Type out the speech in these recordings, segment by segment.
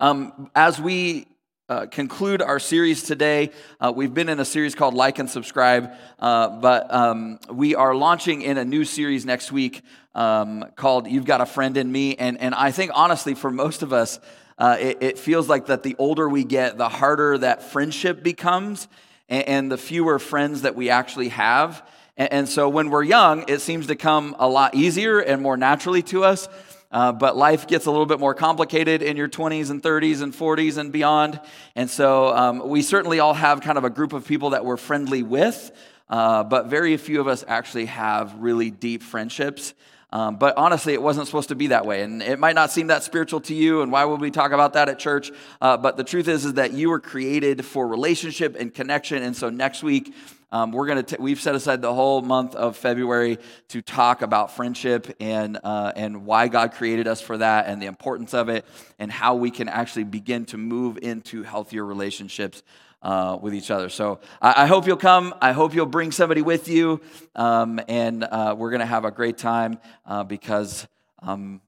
Um, as we uh, conclude our series today, uh, we've been in a series called Like and Subscribe, uh, but um, we are launching in a new series next week um, called You've Got a Friend in Me. And, and I think, honestly, for most of us, uh, it, it, feels like that the older we get, the harder that friendship becomes and, and the fewer friends that we actually have. And, and so when we're young, it seems to come a lot easier and more naturally to us. Uh, but life gets a little bit more complicated in your 20s and 30s and 40s and beyond. And so um, we certainly all have kind of a group of people that we're friendly with, uh, but very few of us actually have really deep friendships. Um, but honestly, it wasn't supposed to be that way. And it might not seem that spiritual to you, and why would we talk about that at church? Uh, but the truth is, is that you were created for relationship and connection. And so next week, um, we're gonna t- we've set aside the whole month of February to talk about friendship and uh, and why God created us for that and the importance of it and how we can actually begin to move into healthier relationships uh, with each other. So I, I, hope you'll come. I hope you'll bring somebody with you, um, and uh, we're gonna have a great time uh, because. Um,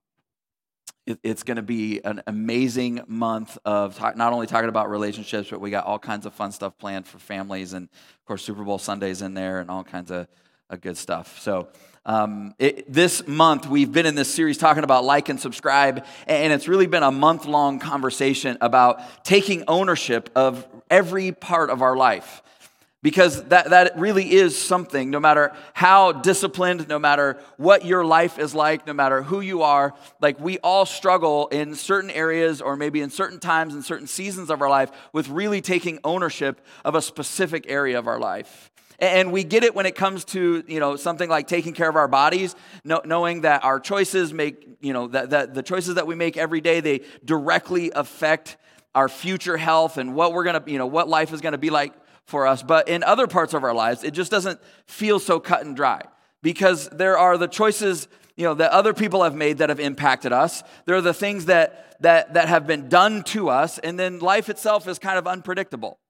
it's going to be an amazing month of talk, not only talking about relationships, but we got all kinds of fun stuff planned for families, and of course, Super Bowl Sundays in there, and all kinds of, of good stuff. So, um, it, this month we've been in this series talking about like and subscribe, and it's really been a month long conversation about taking ownership of every part of our life because that, that really is something no matter how disciplined no matter what your life is like no matter who you are like we all struggle in certain areas or maybe in certain times in certain seasons of our life with really taking ownership of a specific area of our life. And we get it when it comes to you know something like taking care of our bodies knowing that our choices make you know that, that the choices that we make every day they directly affect our future health and what we're gonna you know what life is gonna be like for us. But in other parts of our lives, it just doesn't feel so cut and dry. Because there are the choices you know that other people have made that have impacted us. There are the things that that that have been done to us and then life itself is kind of unpredictable.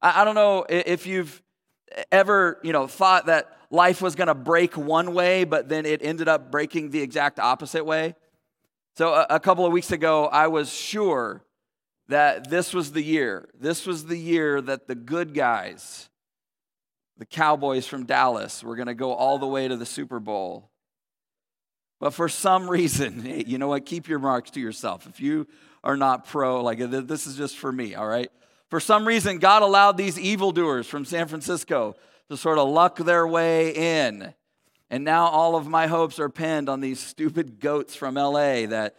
I, I don't know if you've ever you know thought that life was going to break one way but then it ended up breaking the exact opposite way. So a, a couple of weeks ago i was sure that this was the year. This was the year that the good guys, the Cowboys from Dallas, were going to go all the way to the Super Bowl. But for some reason, you know what? Keep your marks to yourself. If you are not pro, like this is just for me, all right? For some reason, God allowed these evildoers from San Francisco to sort of luck their way in. And now all of my hopes are pinned on these stupid goats from LA that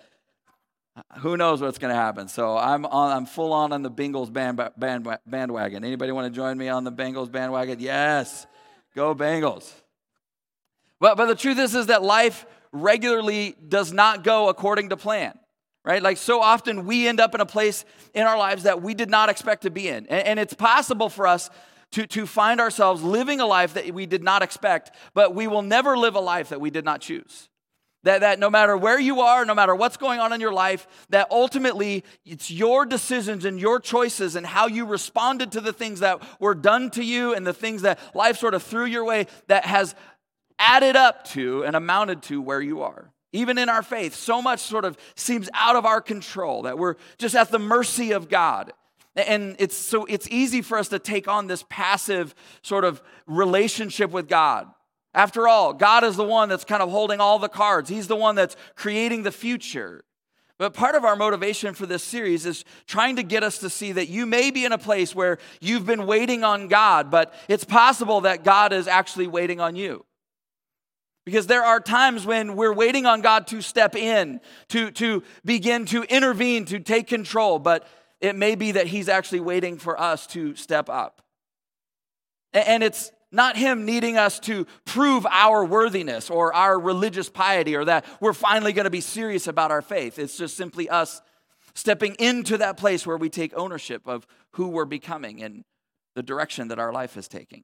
who knows what's going to happen? So I'm on, I'm full on on the Bengals band, band, bandwagon. Anybody want to join me on the Bengals bandwagon? Yes, go Bengals. But but the truth is is that life regularly does not go according to plan. Right? Like so often we end up in a place in our lives that we did not expect to be in. And, and it's possible for us to, to find ourselves living a life that we did not expect, but we will never live a life that we did not choose. That, that no matter where you are, no matter what's going on in your life, that ultimately it's your decisions and your choices and how you responded to the things that were done to you and the things that life sort of threw your way that has added up to and amounted to where you are. Even in our faith, so much sort of seems out of our control that we're just at the mercy of God. And it's so it's easy for us to take on this passive sort of relationship with God after all, God is the one that's kind of holding all the cards, He's the one that's creating the future. But part of our motivation for this series is trying to get us to see that you may be in a place where you've been waiting on God, but it's possible that God is actually waiting on you. Because there are times when we're waiting on God to step in, to, to begin to intervene, to take control, but it may be that He's actually waiting for us to step up. And it's not Him needing us to prove our worthiness or our religious piety or that we're finally going to be serious about our faith. It's just simply us stepping into that place where we take ownership of who we're becoming and the direction that our life is taking.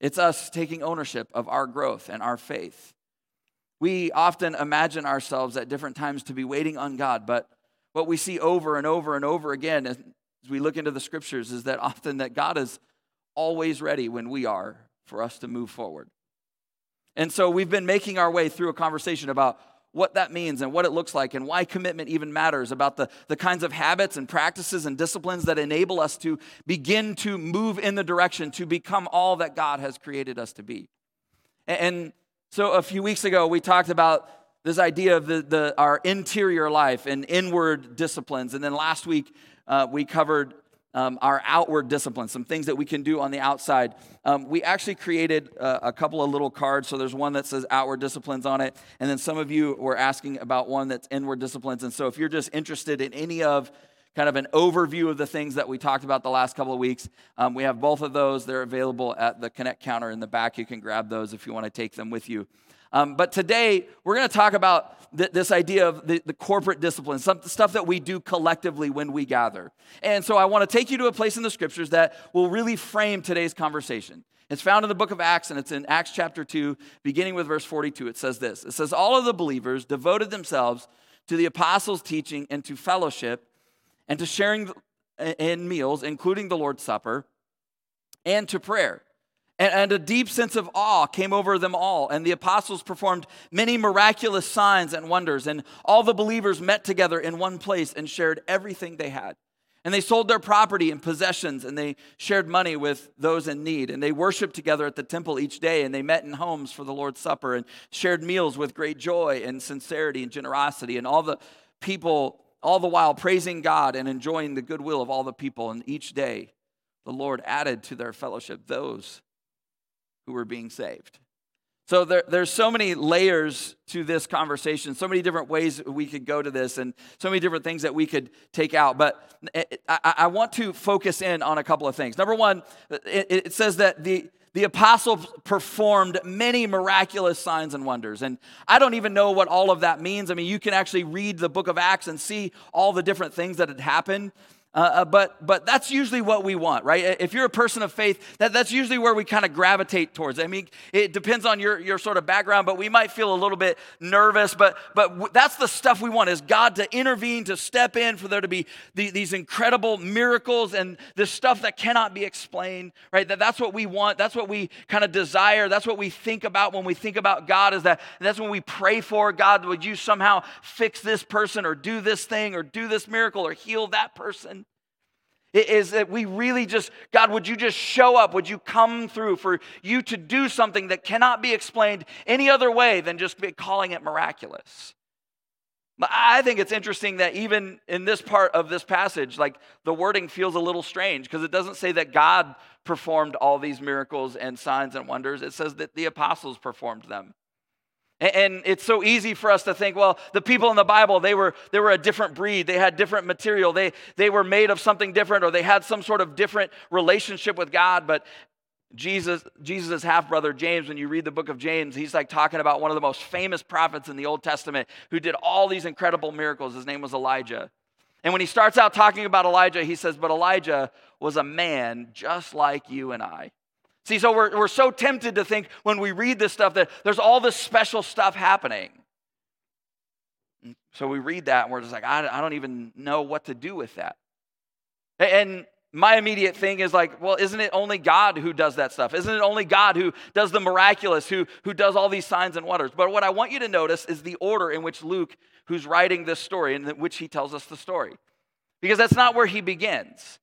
It's us taking ownership of our growth and our faith. We often imagine ourselves at different times to be waiting on God, but what we see over and over and over again as we look into the scriptures is that often that God is always ready when we are for us to move forward. And so we've been making our way through a conversation about what that means and what it looks like and why commitment even matters, about the, the kinds of habits and practices and disciplines that enable us to begin to move in the direction to become all that God has created us to be. And so a few weeks ago, we talked about this idea of the, the, our interior life and inward disciplines. And then last week, uh, we covered um, our outward disciplines, some things that we can do on the outside. Um, we actually created a, a, couple of little cards. So there's one that says outward disciplines on it. And then some of you were asking about one that's inward disciplines. And so if you're just interested in any of kind of an overview of the things that we talked about the last couple of weeks, um, we have both of those. They're available at the Connect counter in the back. You can grab those if you want to take them with you. Um, but today, we're going to talk about th- this idea of the, the corporate discipline, some stuff that we do collectively when we gather. And so I want to take you to a place in the scriptures that will really frame today's conversation. It's found in the book of Acts, and it's in Acts chapter 2, beginning with verse 42. It says this It says, All of the believers devoted themselves to the apostles' teaching and to fellowship and to sharing in meals, including the Lord's Supper, and to prayer. And, and a deep sense of awe came over them all. And the apostles performed many miraculous signs and wonders. And all the believers met together in one place and shared everything they had. And they sold their property and possessions and they shared money with those in need. And they worshiped together at the temple each day and they met in homes for the Lord's Supper and shared meals with great joy and sincerity and generosity. And all the people, all the while praising God and enjoying the goodwill of all the people. And each day the Lord added to their fellowship those who were being saved. So there, there's so many layers to this conversation, so many different ways we could go to this, and so many different things that we could take out. But eh, eh, I, I want to focus in on a couple of things. Number one, it, it says that the the apostles performed many miraculous signs and wonders. And I don't even know what all of that means. I mean, you can actually read the book of Acts and see all the different things that had happened. Uh, uh, but, but that's usually what we want, right? If you're a person of faith, that, that's usually where we kind of gravitate towards. I mean, it depends on your, your sort of background, but we might feel a little bit nervous. But, but that's the stuff we want is God to intervene, to step in, for there to be the, these incredible miracles and this stuff that cannot be explained, right? That, that's what we want. That's what we kind of desire. That's what we think about when we think about God is that that's when we pray for God, would you somehow fix this person or do this thing or do this miracle or heal that person? Is that we really just, God, would you just show up? Would you come through for you to do something that cannot be explained any other way than just calling it miraculous? I think it's interesting that even in this part of this passage, like the wording feels a little strange because it doesn't say that God performed all these miracles and signs and wonders. It says that the apostles performed them. And it's so easy for us to think, well, the people in the Bible, they were, they were a different breed. They had different material. They, they were made of something different or they had some sort of different relationship with God. But Jesus, Jesus' half brother James, when you read the book of James, he's like talking about one of the most famous prophets in the Old Testament who did all these incredible miracles. His name was Elijah. And when he starts out talking about Elijah, he says, But Elijah was a man just like you and I. See, so we're, we're so tempted to think when we read this stuff that there's all this special stuff happening. So we read that and we're just like, I, I don't even know what to do with that. And my immediate thing is like, well, isn't it only God who does that stuff? Isn't it only God who does the miraculous, who, who does all these signs and wonders? But what I want you to notice is the order in which Luke, who's writing this story, in which he tells us the story. Because that's not where he begins.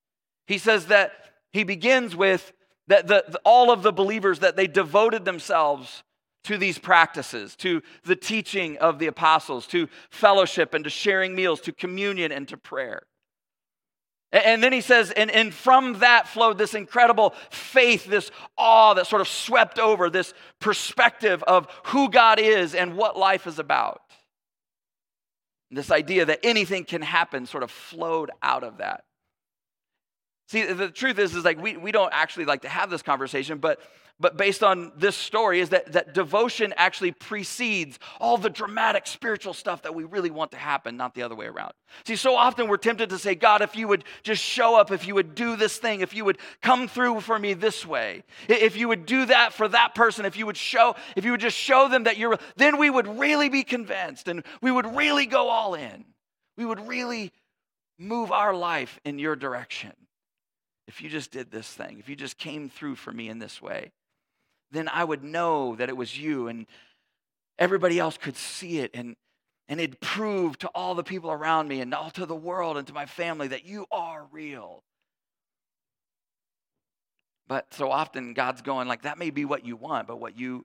He says that he begins with that the, the, all of the believers that they devoted themselves to these practices, to the teaching of the apostles, to fellowship and to sharing meals, to communion and to prayer. And then he says, and, and from that flowed this incredible faith, this awe that sort of swept over this perspective of who God is and what life is about. This idea that anything can happen sort of flowed out of that. See, the truth is, is like we, we don't actually like to have this conversation, but but based on this story is that, that devotion actually precedes all the dramatic spiritual stuff that we really want to happen, not the other way around. See, so often we're tempted to say, God, if you would just show up, if you would do this thing, if you would come through for me this way, if you would do that for that person, if you would show, if you would just show them that you're, then we would really be convinced and we would really go all in. We would really move our life in your direction if you just did this thing, if you just came through for me in this way, then I would know that it was you and everybody else could see it. And, and it'd prove to all the people around me and all to the world and to my family that you are real. But so often God's going like that may be what you want, but what you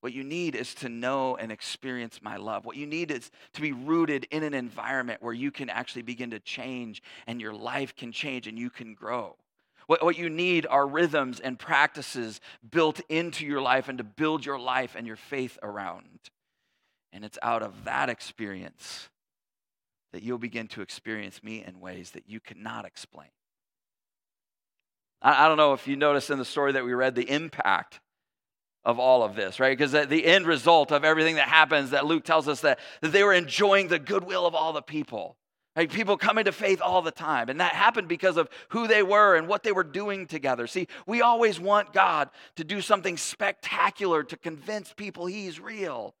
what you need is to know and experience my love. What you need is to be rooted in an environment where you can actually begin to change and your life can change and you can grow. What, what you need are rhythms and practices built into your life and to build your life and your faith around. And it's out of that experience that you'll begin to experience me in ways that you cannot explain. I, I don't know if you noticed in the story that we read the impact of all of this, right? Because the end result of everything that happens, that Luke tells us that, that they were enjoying the goodwill of all the people. Like people come into faith all the time. And that happened because of who they were and what they were doing together. See, we always want God to do something spectacular to convince people He's real.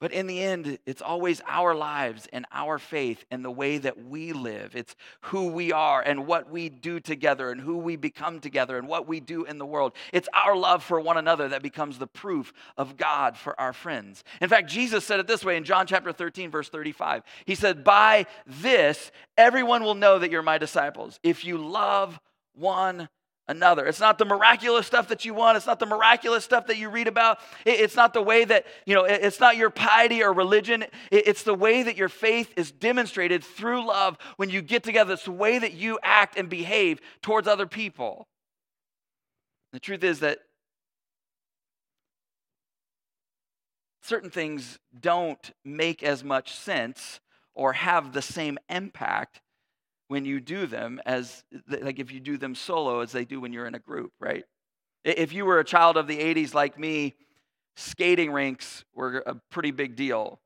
But in the end, it's always our lives and our faith and the way that we live. It's who we are and what we do together and who we become together and what we do in the world. It's our love for one another that becomes the proof of God for our friends. In fact, Jesus said it this way in John chapter 13, verse 35. He said, By this, everyone will know that you're my disciples if you love one another. It's not the miraculous stuff that you want. It's not the miraculous stuff that you read about. It's not the way that, you know, it's not your piety or religion. It's the way that your faith is demonstrated through love when you get together. It's the way that you act and behave towards other people. The truth is that certain things don't make as much sense or have the same impact when you do them as like if you do them solo as they do when you're in a group, right? If you were a child of the 80s like me, skating rinks were a pretty big deal.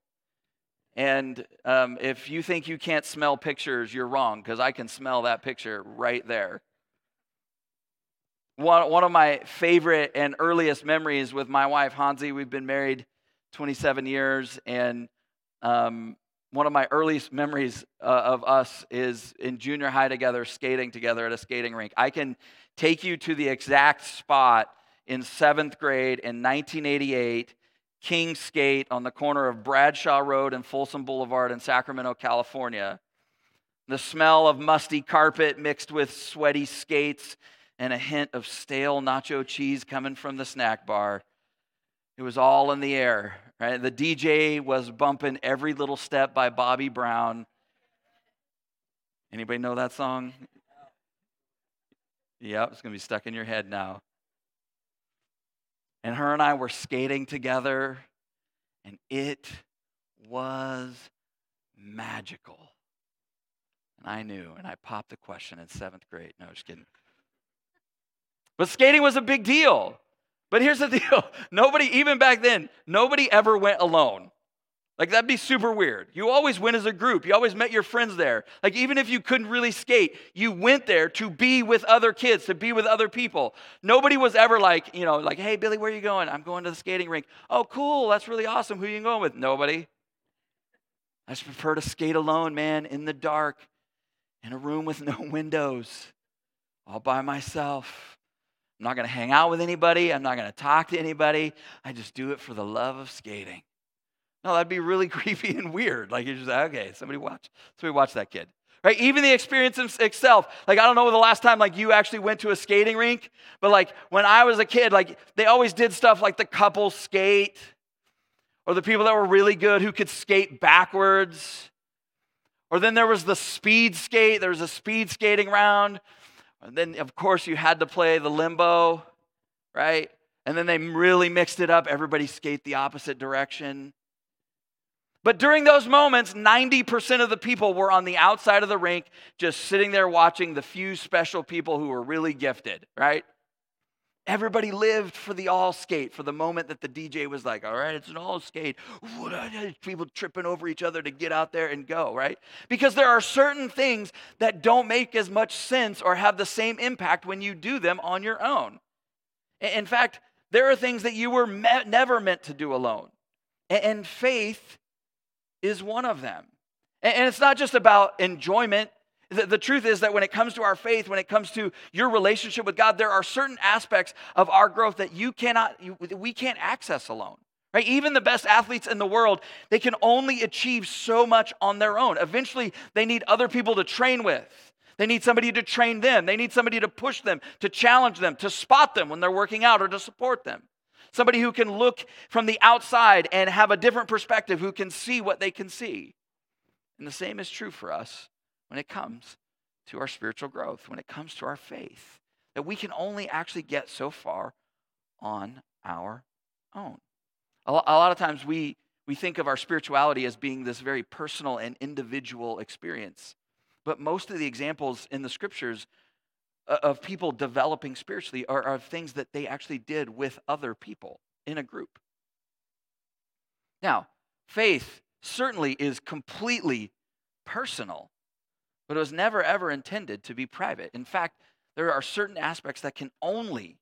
And um, if you think you can't smell pictures, you're wrong because I can smell that picture right there. One, one of my favorite and earliest memories with my wife, Hansi, we've been married 27 years, and um, one of my earliest memories uh, of us is in junior high together, skating together at a skating rink. I can take you to the exact spot in seventh grade in 1988, King Skate on the corner of Bradshaw Road and Folsom Boulevard in Sacramento, California. The smell of musty carpet mixed with sweaty skates and a hint of stale nacho cheese coming from the snack bar. It was all in the air. Right? The DJ was bumping every little step by Bobby Brown. Anybody know that song? Yep, it's going to be stuck in your head now. And her and I were skating together, and it was magical. And I knew, and I popped the question in seventh grade. No, just kidding. But skating was a big deal. But here's the deal nobody, even back then, nobody ever went alone. Like, that'd be super weird. You always went as a group. You always met your friends there. Like, even if you couldn't really skate, you went there to be with other kids, to be with other people. Nobody was ever like, you know, like, hey, Billy, where are you going? I'm going to the skating rink. Oh, cool. That's really awesome. Who you going with? Nobody. I just prefer to skate alone, man, in the dark, in a room with no windows, all by myself. I'm not going to hang out with anybody. I'm not going to talk to anybody. I just do it for the love of skating. No, that'd be really creepy and weird. Like you're just like, okay, somebody watch, somebody watch that kid. Right? Even the experience itself. Like I don't know the last time like you actually went to a skating rink, but like when I was a kid, like they always did stuff like the couple skate, or the people that were really good who could skate backwards. Or then there was the speed skate. There was a speed skating round and then, of course, you had to play the limbo, right? And then they really mixed it up. Everybody skate the opposite direction. But during those moments, 90% of the people were on the outside of the rink, just sitting there watching the few special people who were really gifted, right? Everybody lived for the all skate, for the moment that the DJ was like, all right, it's an all skate. People tripping over each other to get out there and go, right? Because there are certain things that don't make as much sense or have the same impact when you do them on your own. In fact, there are things that you were me- never meant to do alone. And faith is one of them. And it's not just about enjoyment the, the, truth is that when it comes to our faith, when it comes to your relationship with God, there are certain aspects of our growth that you cannot, you, we can't access alone. Right? Even the best athletes in the world, they can only achieve so much on their own. Eventually, they need other people to train with. They need somebody to train them. They need somebody to push them, to challenge them, to spot them when they're working out or to support them. Somebody who can look from the outside and have a different perspective, who can see what they can see. And the same is true for us when it comes to our spiritual growth, when it comes to our faith, that we can only actually get so far on our own. A lot of times we, we think of our spirituality as being this very personal and individual experience. But most of the examples in the scriptures uh, of people developing spiritually are, are things that they actually did with other people in a group. Now, faith certainly is completely personal, but it was never ever intended to be private. In fact, there are certain aspects that can only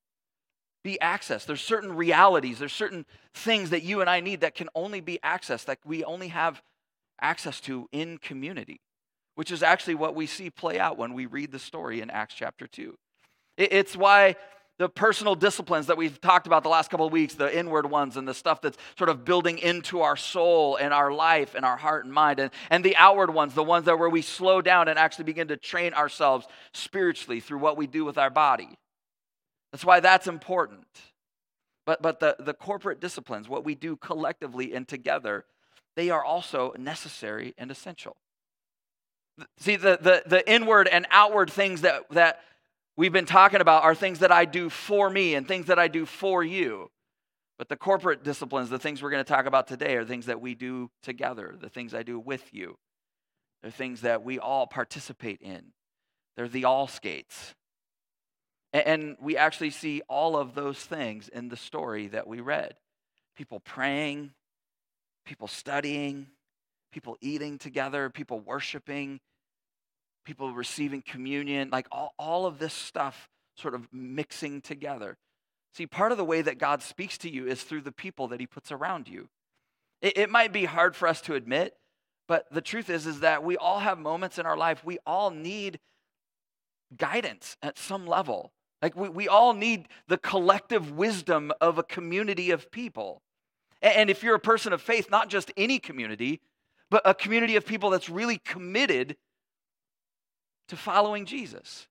be accessed. There's certain realities, there's certain things that you and I need that can only be accessed, that we only have access to in community which is actually what we see play out when we read the story in Acts chapter 2. It's why the personal disciplines that we've talked about the last couple of weeks, the inward ones and the stuff that's sort of building into our soul and our life and our heart and mind, and, and the outward ones, the ones that where we slow down and actually begin to train ourselves spiritually through what we do with our body. That's why that's important. But, but the, the corporate disciplines, what we do collectively and together, they are also necessary and essential. See, the, the, the inward and outward things that, that we've been talking about are things that I do for me and things that I do for you. But the corporate disciplines, the things we're going to talk about today, are things that we do together, the things I do with you. They're things that we all participate in. They're the all skates. And we actually see all of those things in the story that we read people praying, people studying, people eating together, people worshiping, people receiving communion, like all, all of this stuff sort of mixing together. See, part of the way that God speaks to you is through the people that he puts around you. It, it might be hard for us to admit, but the truth is, is that we all have moments in our life, we all need guidance at some level. Like we, we all need the collective wisdom of a community of people. And if you're a person of faith, not just any community, but a community of people that's really committed to following Jesus.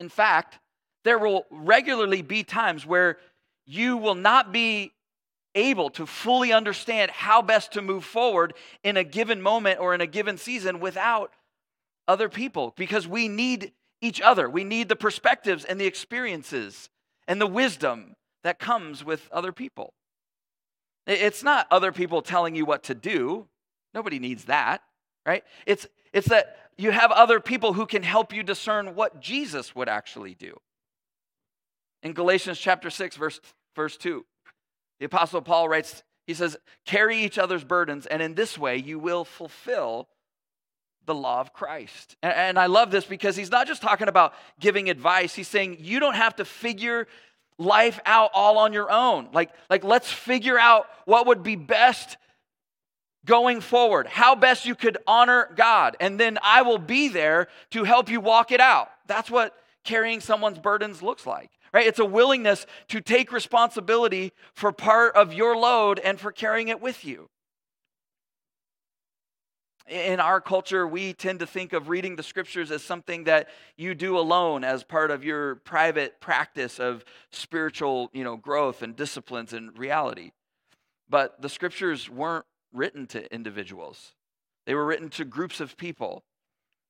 In fact, there will regularly be times where you will not be able to fully understand how best to move forward in a given moment or in a given season without other people because we need each other. We need the perspectives and the experiences and the wisdom that comes with other people. It's not other people telling you what to do, Nobody needs that, right? It's, it's that you have other people who can help you discern what Jesus would actually do. In Galatians chapter 6, verse, verse 2, the Apostle Paul writes, he says, Carry each other's burdens, and in this way you will fulfill the law of Christ. And, and I love this because he's not just talking about giving advice, he's saying you don't have to figure life out all on your own. Like, like let's figure out what would be best going forward, how best you could honor God. And then I will be there to help you walk it out. That's what carrying someone's burdens looks like, right? It's a willingness to take responsibility for part of your load and for carrying it with you. In our culture, we tend to think of reading the scriptures as something that you do alone as part of your private practice of spiritual, you know, growth and disciplines and reality. But the scriptures weren't written to individuals, they were written to groups of people.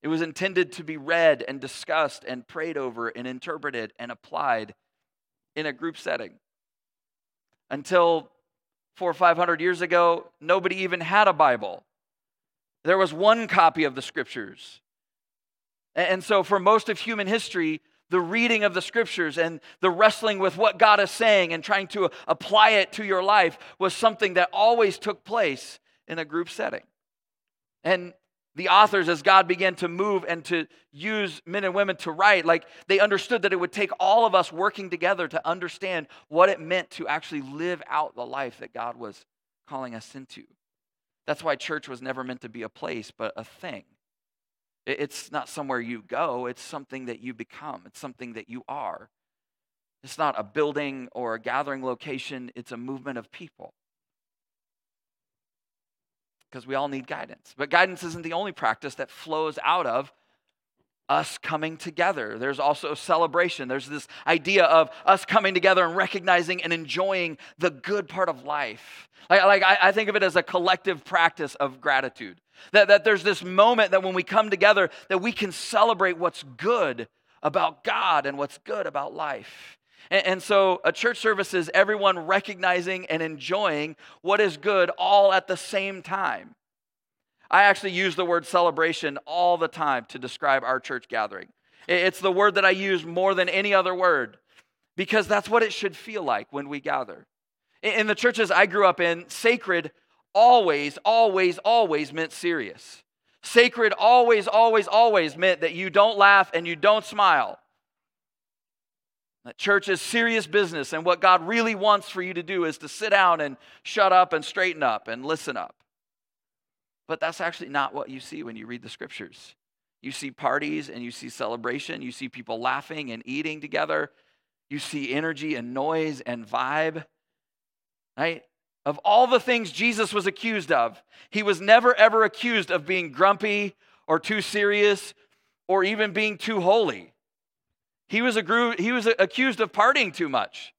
It was intended to be read and discussed and prayed over and interpreted and applied in a group setting. Until four or five hundred years ago, nobody even had a Bible. There was one copy of the scriptures. And so, for most of human history, the reading of the scriptures and the wrestling with what God is saying and trying to apply it to your life was something that always took place in a group setting. And the authors, as God began to move and to use men and women to write, like they understood that it would take all of us working together to understand what it meant to actually live out the life that God was calling us into. That's why church was never meant to be a place, but a thing. It's not somewhere you go, it's something that you become, it's something that you are. It's not a building or a gathering location, it's a movement of people. Because we all need guidance. But guidance isn't the only practice that flows out of us coming together. There's also celebration. There's this idea of us coming together and recognizing and enjoying the good part of life. Like, like I, I think of it as a collective practice of gratitude. That, that there's this moment that when we come together, that we can celebrate what's good about God and what's good about life. And, and so a church service is everyone recognizing and enjoying what is good all at the same time. I actually use the word celebration all the time to describe our church gathering. It's the word that I use more than any other word because that's what it should feel like when we gather. In the churches I grew up in, sacred always, always, always meant serious. Sacred always, always, always meant that you don't laugh and you don't smile. That church is serious business, and what God really wants for you to do is to sit down and shut up and straighten up and listen up. But that's actually not what you see when you read the scriptures. You see parties and you see celebration, you see people laughing and eating together, you see energy and noise and vibe. Right? Of all the things Jesus was accused of, he was never ever accused of being grumpy or too serious or even being too holy. He was, a, he was accused of partying too much.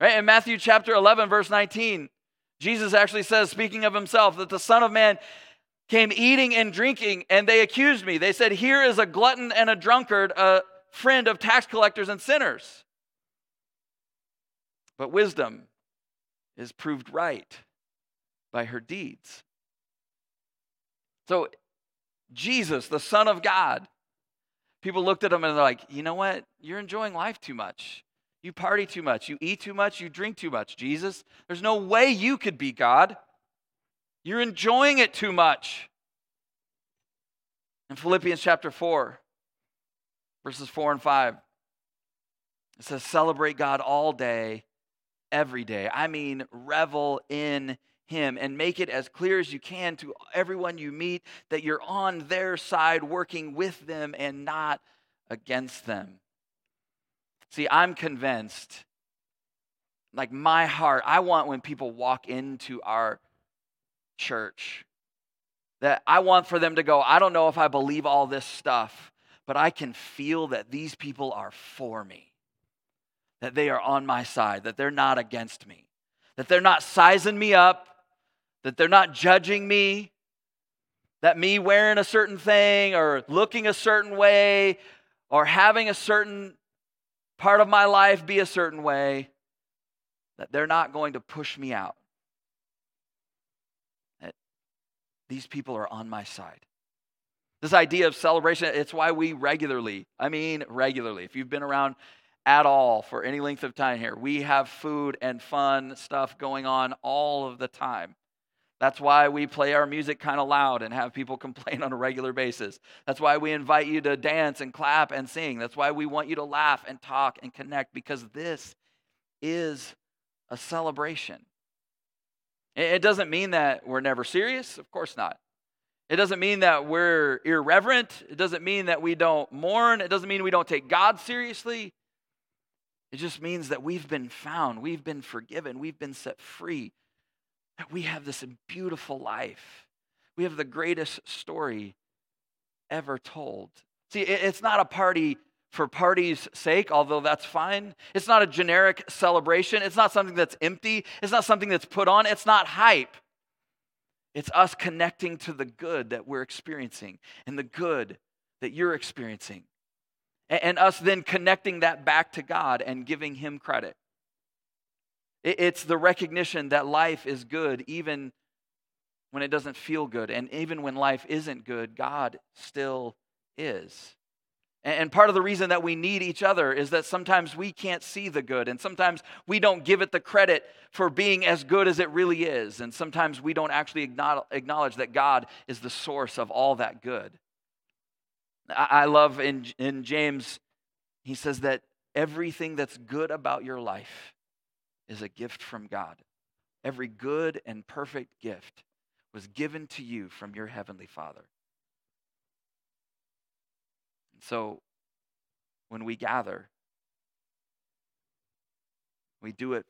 Right? In Matthew chapter 11, verse 19, Jesus actually says, speaking of himself, that the Son of Man came eating and drinking, and they accused me. They said, Here is a glutton and a drunkard, a friend of tax collectors and sinners. But wisdom is proved right by her deeds. So, Jesus, the Son of God, people looked at him and they're like, you know what? You're enjoying life too much. You party too much. You eat too much. You drink too much. Jesus, there's no way you could be God. You're enjoying it too much. In Philippians chapter 4, verses 4 and 5, it says, Celebrate God all day every day. I mean, revel in Him and make it as clear as you can to everyone you meet that you're on their side, working with them and not against them. See, I'm convinced, like my heart, I want when people walk into our church that I want for them to go, I don't know if I believe all this stuff, but I can feel that these people are for me. That they are on my side, that they're not against me, that they're not sizing me up, that they're not judging me, that me wearing a certain thing or looking a certain way or having a certain part of my life be a certain way, that they're not going to push me out. That these people are on my side. This idea of celebration, it's why we regularly, I mean, regularly, if you've been around at all for any length of time here. We have food and fun stuff going on all of the time. That's why we play our music kind of loud and have people complain on a regular basis. That's why we invite you to dance and clap and sing. That's why we want you to laugh and talk and connect because this is a celebration. It doesn't mean that we're never serious, of course not. It doesn't mean that we're irreverent. It doesn't mean that we don't mourn. It doesn't mean we don't take God seriously. It just means that we've been found, we've been forgiven, we've been set free, that we have this beautiful life. We have the greatest story ever told. See, it's not a party for party's sake, although that's fine. It's not a generic celebration. It's not something that's empty. It's not something that's put on. It's not hype. It's us connecting to the good that we're experiencing and the good that you're experiencing and us then connecting that back to God and giving Him credit. It's the recognition that life is good even when it doesn't feel good. And even when life isn't good, God still is. And part of the reason that we need each other is that sometimes we can't see the good, and sometimes we don't give it the credit for being as good as it really is, and sometimes we don't actually acknowledge that God is the source of all that good. I love in, in James, he says that everything that's good about your life is a gift from God. Every good and perfect gift was given to you from your heavenly Father. So when we gather, we do it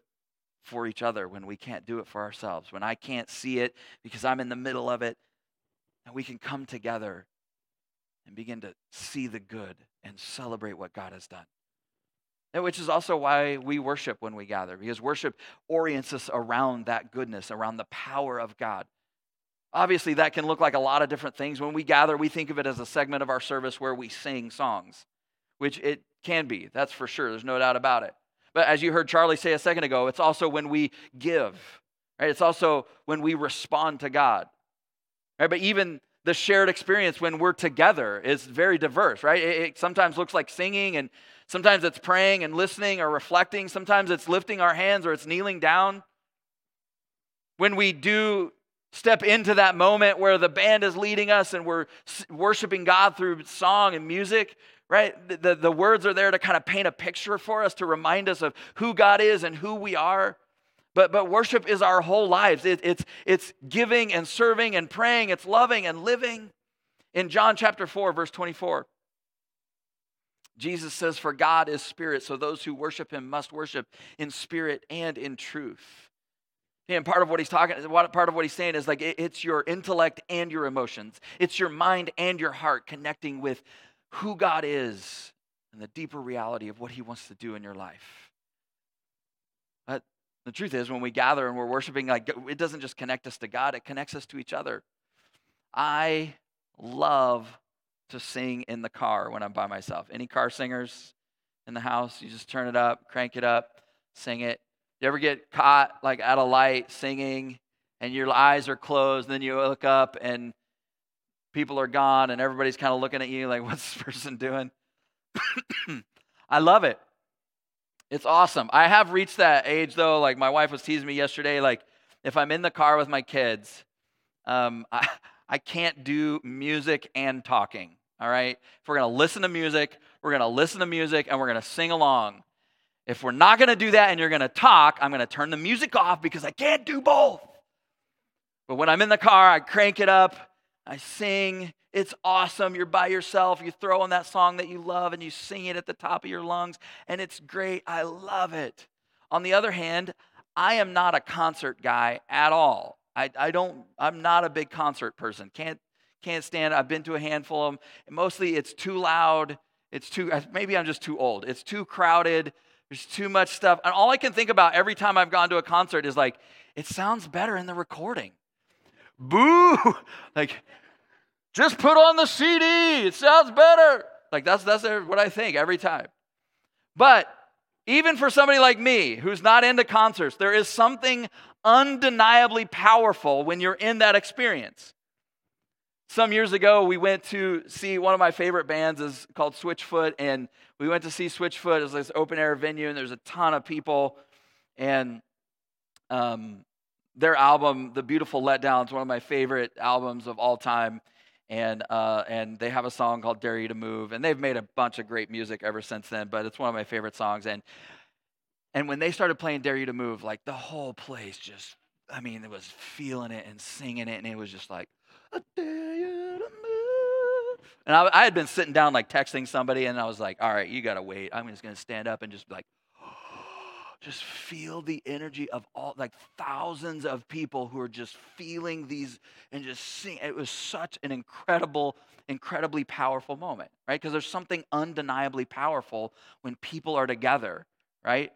for each other when we can't do it for ourselves, when I can't see it because I'm in the middle of it, and we can come together and begin to see the good and celebrate what God has done. Which is also why we worship when we gather, because worship orients us around that goodness, around the power of God. Obviously, that can look like a lot of different things. When we gather, we think of it as a segment of our service where we sing songs, which it can be, that's for sure. There's no doubt about it. But as you heard Charlie say a second ago, it's also when we give, right? It's also when we respond to God, right? But even the shared experience when we're together is very diverse, right? It sometimes looks like singing, and sometimes it's praying and listening or reflecting. Sometimes it's lifting our hands or it's kneeling down. When we do step into that moment where the band is leading us and we're worshiping God through song and music, right? The, the, the, words are there to kind of paint a picture for us, to remind us of who God is and who we are. But, but worship is our whole lives. It, it's, it's giving and serving and praying, it's loving and living. In John chapter 4, verse 24, Jesus says, For God is spirit, so those who worship him must worship in spirit and in truth. And part of what he's talking, part of what he's saying is like it's your intellect and your emotions. It's your mind and your heart connecting with who God is and the deeper reality of what he wants to do in your life. But the truth is, when we gather and we're worshiping, like it doesn't just connect us to God, it connects us to each other. I love to sing in the car when I'm by myself. Any car singers in the house? You just turn it up, crank it up, sing it. You ever get caught like at a light singing and your eyes are closed, and then you look up and people are gone and everybody's kind of looking at you like, what's this person doing? I love it. It's awesome. I have reached that age though. Like my wife was teasing me yesterday. Like if I'm in the car with my kids, um, I, I can't do music and talking. All right. If we're gonna listen to music, we're gonna listen to music and we're gonna sing along. If we're not going to do that and you're going to talk, I'm going to turn the music off because I can't do both. But when I'm in the car, I crank it up, I sing. It's awesome. You're by yourself. You throw on that song that you love and you sing it at the top of your lungs, and it's great. I love it. On the other hand, I am not a concert guy at all. I, I don't, I'm not a big concert person. Can't, can't stand it. I've been to a handful of them. Mostly it's too loud. It's too, maybe I'm just too old. It's too crowded. There's too much stuff. And all I can think about every time I've gone to a concert is like, it sounds better in the recording. Boo! Like, just put on the CD. It sounds better. Like, that's, that's what I think every time. But even for somebody like me who's not into concerts, there is something undeniably powerful when you're in that experience. Some years ago, we went to see one of my favorite bands is called Switchfoot, and we went to see Switchfoot. It was this open air venue, and there's a ton of people. And um, their album, The Beautiful Letdown, is one of my favorite albums of all time. And uh, and they have a song called Dare You to Move, and they've made a bunch of great music ever since then. But it's one of my favorite songs. And and when they started playing Dare You to Move, like the whole place just, I mean, it was feeling it and singing it, and it was just like I dare. And I, I, had been sitting down, like texting somebody, and I was like, all right, you got to wait. I'm just going to stand up and just like, just feel the energy of all, like thousands of people who are just feeling these and just seeing. It was such an incredible, incredibly powerful moment, right? Because there's something undeniably powerful when people are together, right?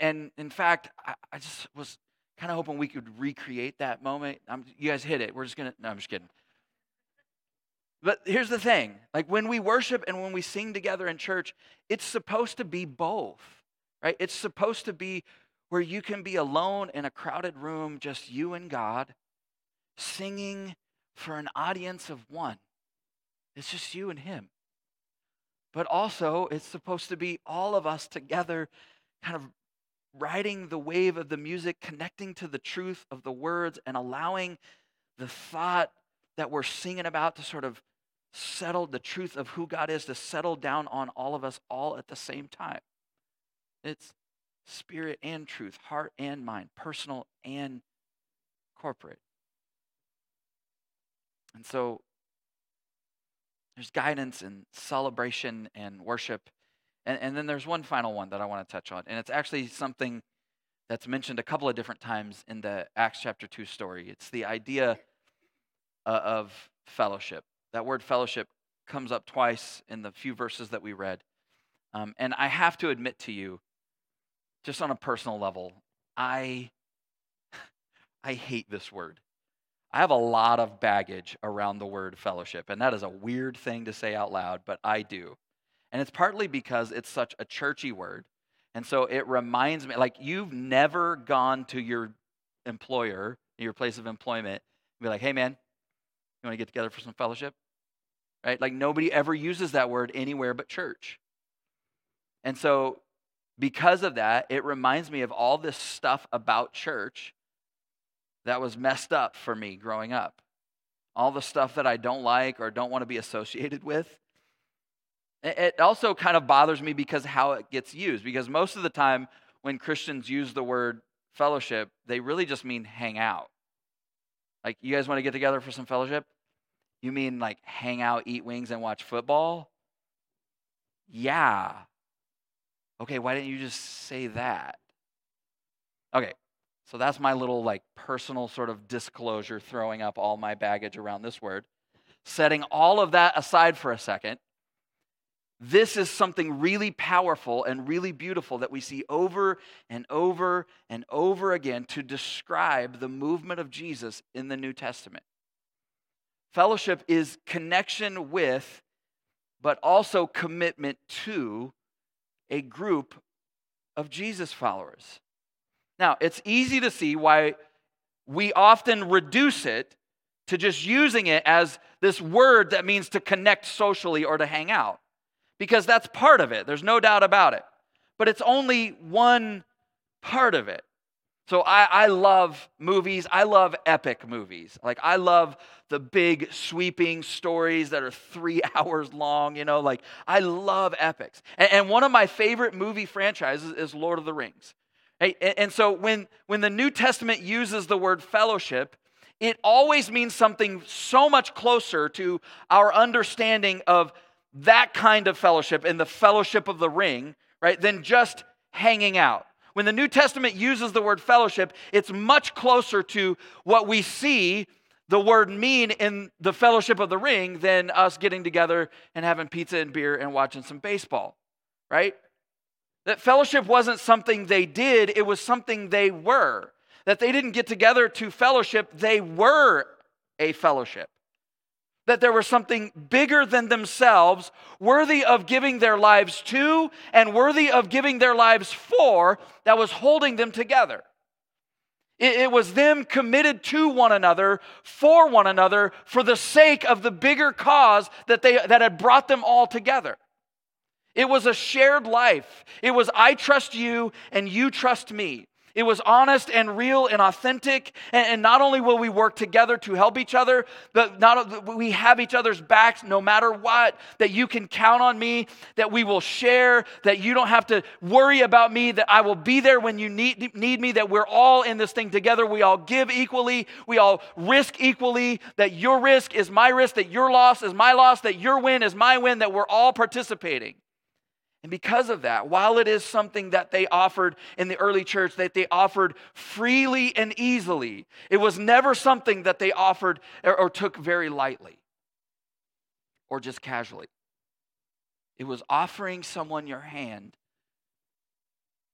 And in fact, I, I just was kind of hoping we could recreate that moment. I'm, you guys hit it. We're just to, no, I'm just kidding. But here's the thing like when we worship and when we sing together in church, it's supposed to be both, right? It's supposed to be where you can be alone in a crowded room, just you and God, singing for an audience of one. It's just you and Him. But also, it's supposed to be all of us together, kind of riding the wave of the music, connecting to the truth of the words, and allowing the thought that we're singing about to sort of settle the truth of who God is to settle down on all of us all at the same time. It's spirit and truth, heart and mind, personal and corporate. And so there's guidance and celebration and worship and, and then there's one final one that I want to touch on, and it's actually something that's mentioned a couple of different times in the Acts chapter 2 story. It's the idea uh, of fellowship. That word fellowship comes up twice in the few verses that we read. Um, and I have to admit to you, just on a personal level, I, I hate this word. I have a lot of baggage around the word fellowship, and that is a weird thing to say out loud, but I do. And it's partly because it's such a churchy word. And so it reminds me like you've never gone to your employer, your place of employment, and be like, hey man, you want to get together for some fellowship? Right? Like nobody ever uses that word anywhere but church. And so because of that, it reminds me of all this stuff about church that was messed up for me growing up. All the stuff that I don't like or don't want to be associated with. It also kind of bothers me because how it gets used. Because most of the time, when Christians use the word fellowship, they really just mean hang out. Like, you guys want to get together for some fellowship? You mean like hang out, eat wings, and watch football? Yeah. Okay, why didn't you just say that? Okay, so that's my little like personal sort of disclosure, throwing up all my baggage around this word. Setting all of that aside for a second, this is something really powerful and really beautiful that we see over and over and over again to describe the movement of Jesus in the New Testament. Fellowship is connection with, but also commitment to a group of Jesus followers. Now, it's easy to see why we often reduce it to just using it as this word that means to connect socially or to hang out because that's part of it. There's no doubt about it. But it's only one part of it. So I, I love movies. I love epic movies. Like I love the big sweeping stories that are three hours long. You know, like I love epics. And, and one of my favorite movie franchises is Lord of the Rings. And, and so when when the New Testament uses the word fellowship, it always means something so much closer to our understanding of that kind of fellowship in the fellowship of the ring, right, than just hanging out. When the New Testament uses the word fellowship, it's much closer to what we see the word mean in the fellowship of the ring than us getting together and having pizza and beer and watching some baseball, right? That fellowship wasn't something they did, it was something they were. That they didn't get together to fellowship, they were a fellowship that there was something bigger than themselves, worthy of giving their lives to and worthy of giving their lives for, that was holding them together. It, it, was them committed to one another, for one another, for the sake of the bigger cause that, they, that had brought them all together. It was a shared life. It was, I trust you and you trust me. It was honest and real and authentic. And, not only will we work together to help each other, but not we have each other's backs no matter what. That you can count on me. That we will share. That you don't have to worry about me. That I will be there when you need, need me. That we're all in this thing together. We all give equally. We all risk equally. That your risk is my risk. That your loss is my loss. That your win is my win. That we're all participating. And because of that, while it is something that they offered in the early church, that they offered freely and easily, it was never something that they offered or, took very lightly or just casually. It was offering someone your hand,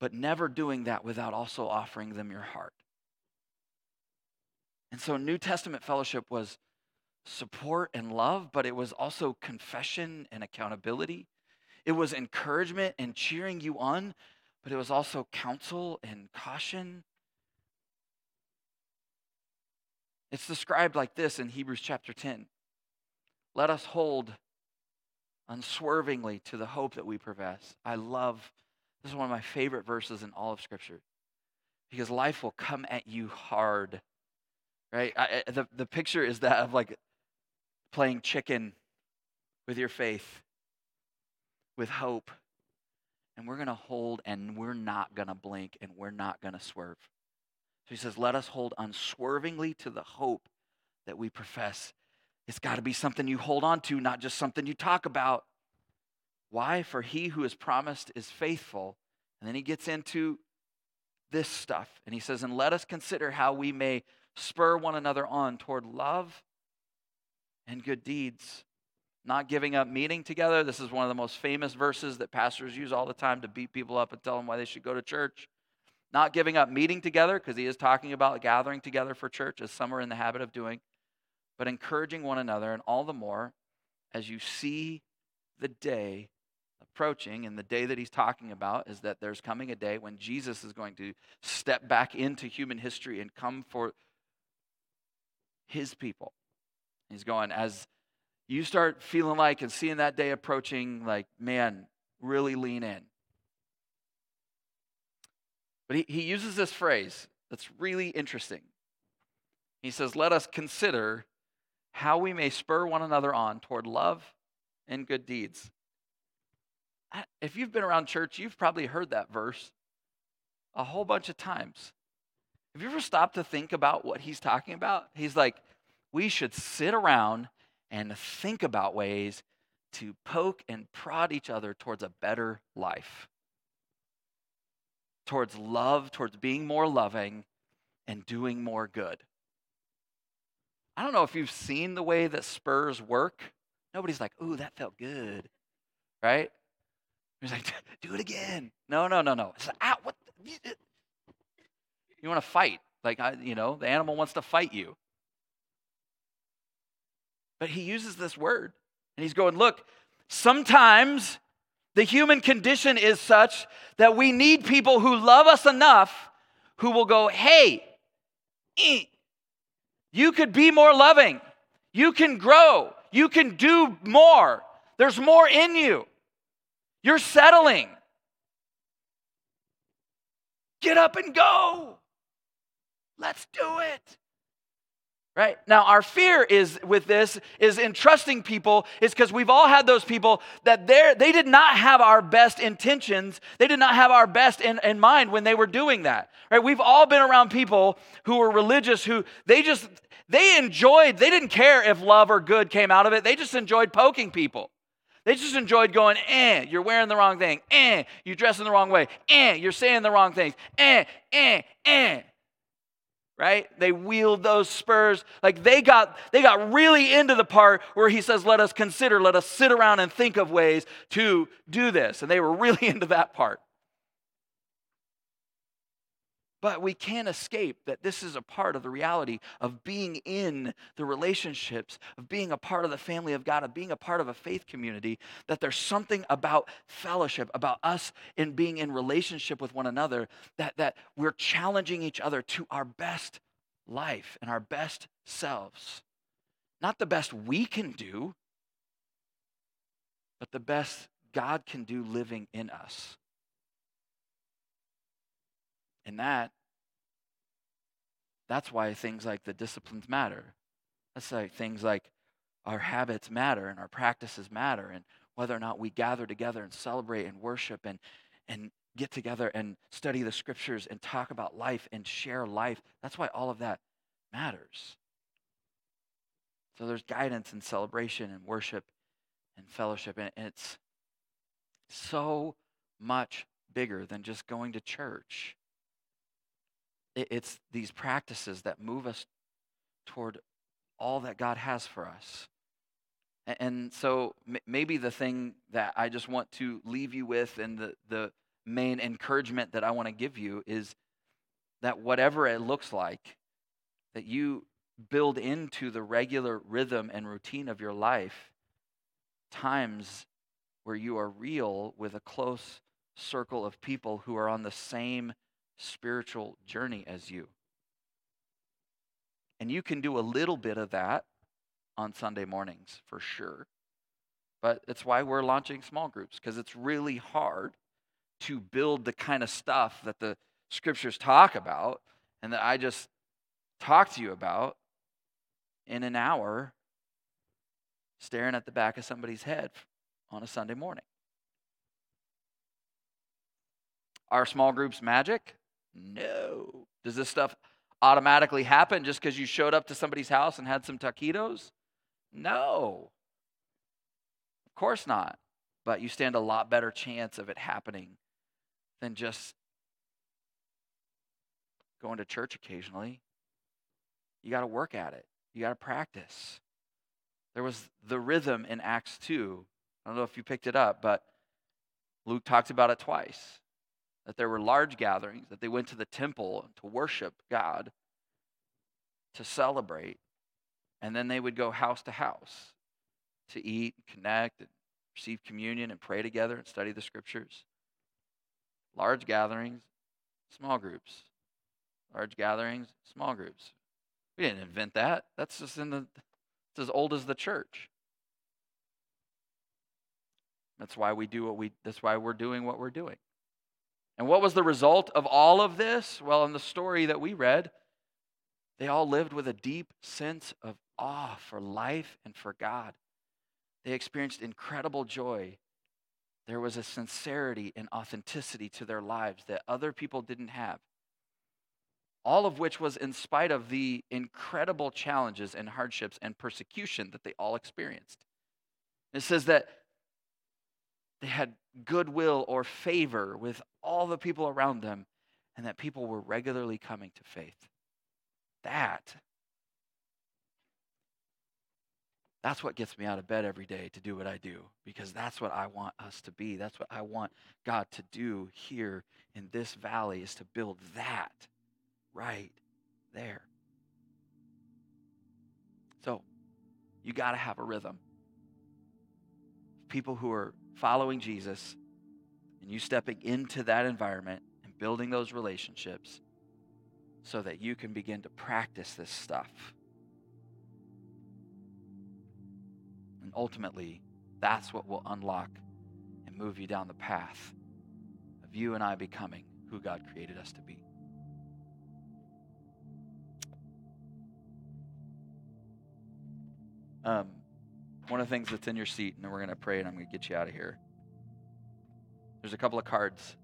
but never doing that without also offering them your heart. And so New Testament fellowship was support and love, but it was also confession and accountability. It was encouragement and cheering you on, but it was also counsel and caution. It's described like this in Hebrews chapter 10. Let us hold unswervingly to the hope that we profess. I love, this is one of my favorite verses in all of Scripture because life will come at you hard, right? I, the, the picture is that of like playing chicken with your faith with hope. And we're going to hold and we're not going to blink and we're not going to swerve. So he says, Let us hold unswervingly to the hope that we profess. It's got to be something you hold on to, not just something you talk about. Why? For he who is promised is faithful. And then he gets into this stuff. And he says, And let us consider how we may spur one another on toward love and good deeds. Not giving up meeting together. This is one of the most famous verses that pastors use all the time to beat people up and tell them why they should go to church. Not giving up meeting together, because he is talking about gathering together for church, as some are in the habit of doing, but encouraging one another, and all the more as you see the day approaching. And the day that he's talking about is that there's coming a day when Jesus is going to step back into human history and come for his people. He's going, as you start feeling like and seeing that day approaching, like, man, really lean in. But he, he uses this phrase that's really interesting. He says, Let us consider how we may spur one another on toward love and good deeds. If you've been around church, you've probably heard that verse a whole bunch of times. Have you ever stopped to think about what he's talking about? He's like, we should sit around and think about ways to poke and prod each other towards a better life towards love, towards being more loving, and doing more good. I don't know if you've seen the way that spurs work. Nobody's like, ooh, that felt good, right? He's like, do it again. No, no, no, no. It's like, ah, what? You want to fight. Like, you know, the animal wants to fight you. But he uses this word, and he's going, look, sometimes the human condition is such that we need people who love us enough who will go, hey, you could be more loving. You can grow. You can do more. There's more in you. You're settling. Get up and go. Let's do it right? Now our fear is with this is in trusting people is because we've all had those people that they they did not have our best intentions. They did not have our best in, in mind when they were doing that right? We've all been around people who were religious who they just they enjoyed they didn't care if love or good came out of it. They just enjoyed poking people. They just enjoyed going, eh, you're wearing the wrong thing, eh, you're dressing the wrong way, eh, you're saying the wrong things, eh, eh, eh right? They wield those spurs. Like they got they got really into the part where he says let us consider let us sit around and think of ways to do this. And they were really into that part but we can't escape that this is a part of the reality of being in the relationships, of being a part of the family of God, of being a part of a faith community, that there's something about fellowship, about us in being in relationship with one another, that, that we're challenging each other to our best life and our best selves. Not the best we can do, but the best God can do living in us. And that, that's why things like the disciplines matter. That's why things like our habits matter and our practices matter and whether or not we gather together and celebrate and worship and, and get together and study the scriptures and talk about life and share life. That's why all of that matters. So there's guidance and celebration and worship and fellowship. And it's so much bigger than just going to church. It's these practices that move us toward all that God has for us. And so maybe the thing that I just want to leave you with and the, the main encouragement that I want to give you is that whatever it looks like, that you build into the regular rhythm and routine of your life times where you are real with a close circle of people who are on the same spiritual journey as you. And you can do a little bit of that on Sunday mornings for sure. But it's why we're launching small groups, because it's really hard to build the kind of stuff that the scriptures talk about and that I just talked to you about in an hour staring at the back of somebody's head on a Sunday morning. Are small groups magic? Mm-hmm. No. Does this stuff automatically happen just because you showed up to somebody's house and had some taquitos? No. Of course not. But you stand a lot better chance of it happening than just going to church occasionally. You got to work at it, you got to practice. There was the rhythm in Acts 2. I don't know if you picked it up, but Luke talks about it twice that there were large gatherings, that they went to the temple to worship God, to celebrate, and then they would go house to house to eat, connect, and receive communion and pray together and study the scriptures. Large gatherings, small groups. Large gatherings, small groups. We didn't invent that. That's just in the it's as old as the church. That's why we do what we that's why we're doing what we're doing. And what was the result of all of this? Well, in the story that we read, they all lived with a deep sense of awe for life and for God. They experienced incredible joy. There was a sincerity and authenticity to their lives that other people didn't have. All of which was in spite of the incredible challenges and hardships and persecution that they all experienced. It says that they had goodwill or favor with all the people around them, and that people were regularly coming to faith. That That's what gets me out of bed every day to do what I do because that's what I want us to be. That's what I want God to do here in this valley is to build that right there. So, you got to have a rhythm. People who are following Jesus and you stepping into that environment and building those relationships so that you can begin to practice this stuff And ultimately, that's what will unlock and move you down the path of you and I becoming who God created us to be. Um, one of the things that's in your seat, and then we're going to pray and I'm going to get you out of here. There's a couple of cards.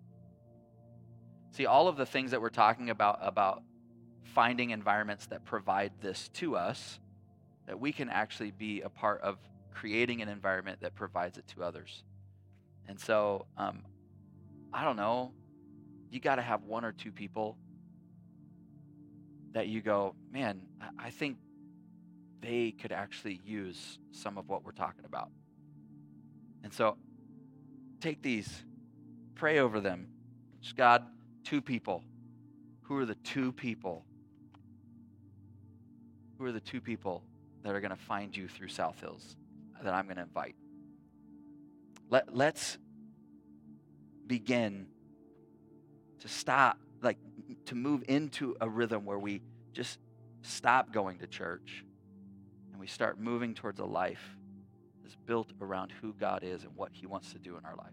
See, all of the things that we're talking about, about finding environments that provide this to us, that we can actually be a part of creating an environment that provides it to others. And so, um, I don't know, you got to have one or two people that you go, man, I think they could actually use some of what we're talking about. And so, take these, pray over them. Just God, two people. Who are the two people? Who are the two people that are going to find you through South Hills? that I'm going to invite. Let, let's begin to stop, like to move into a rhythm where we just stop going to church and we start moving towards a life that's built around who God is and what He wants to do in our life.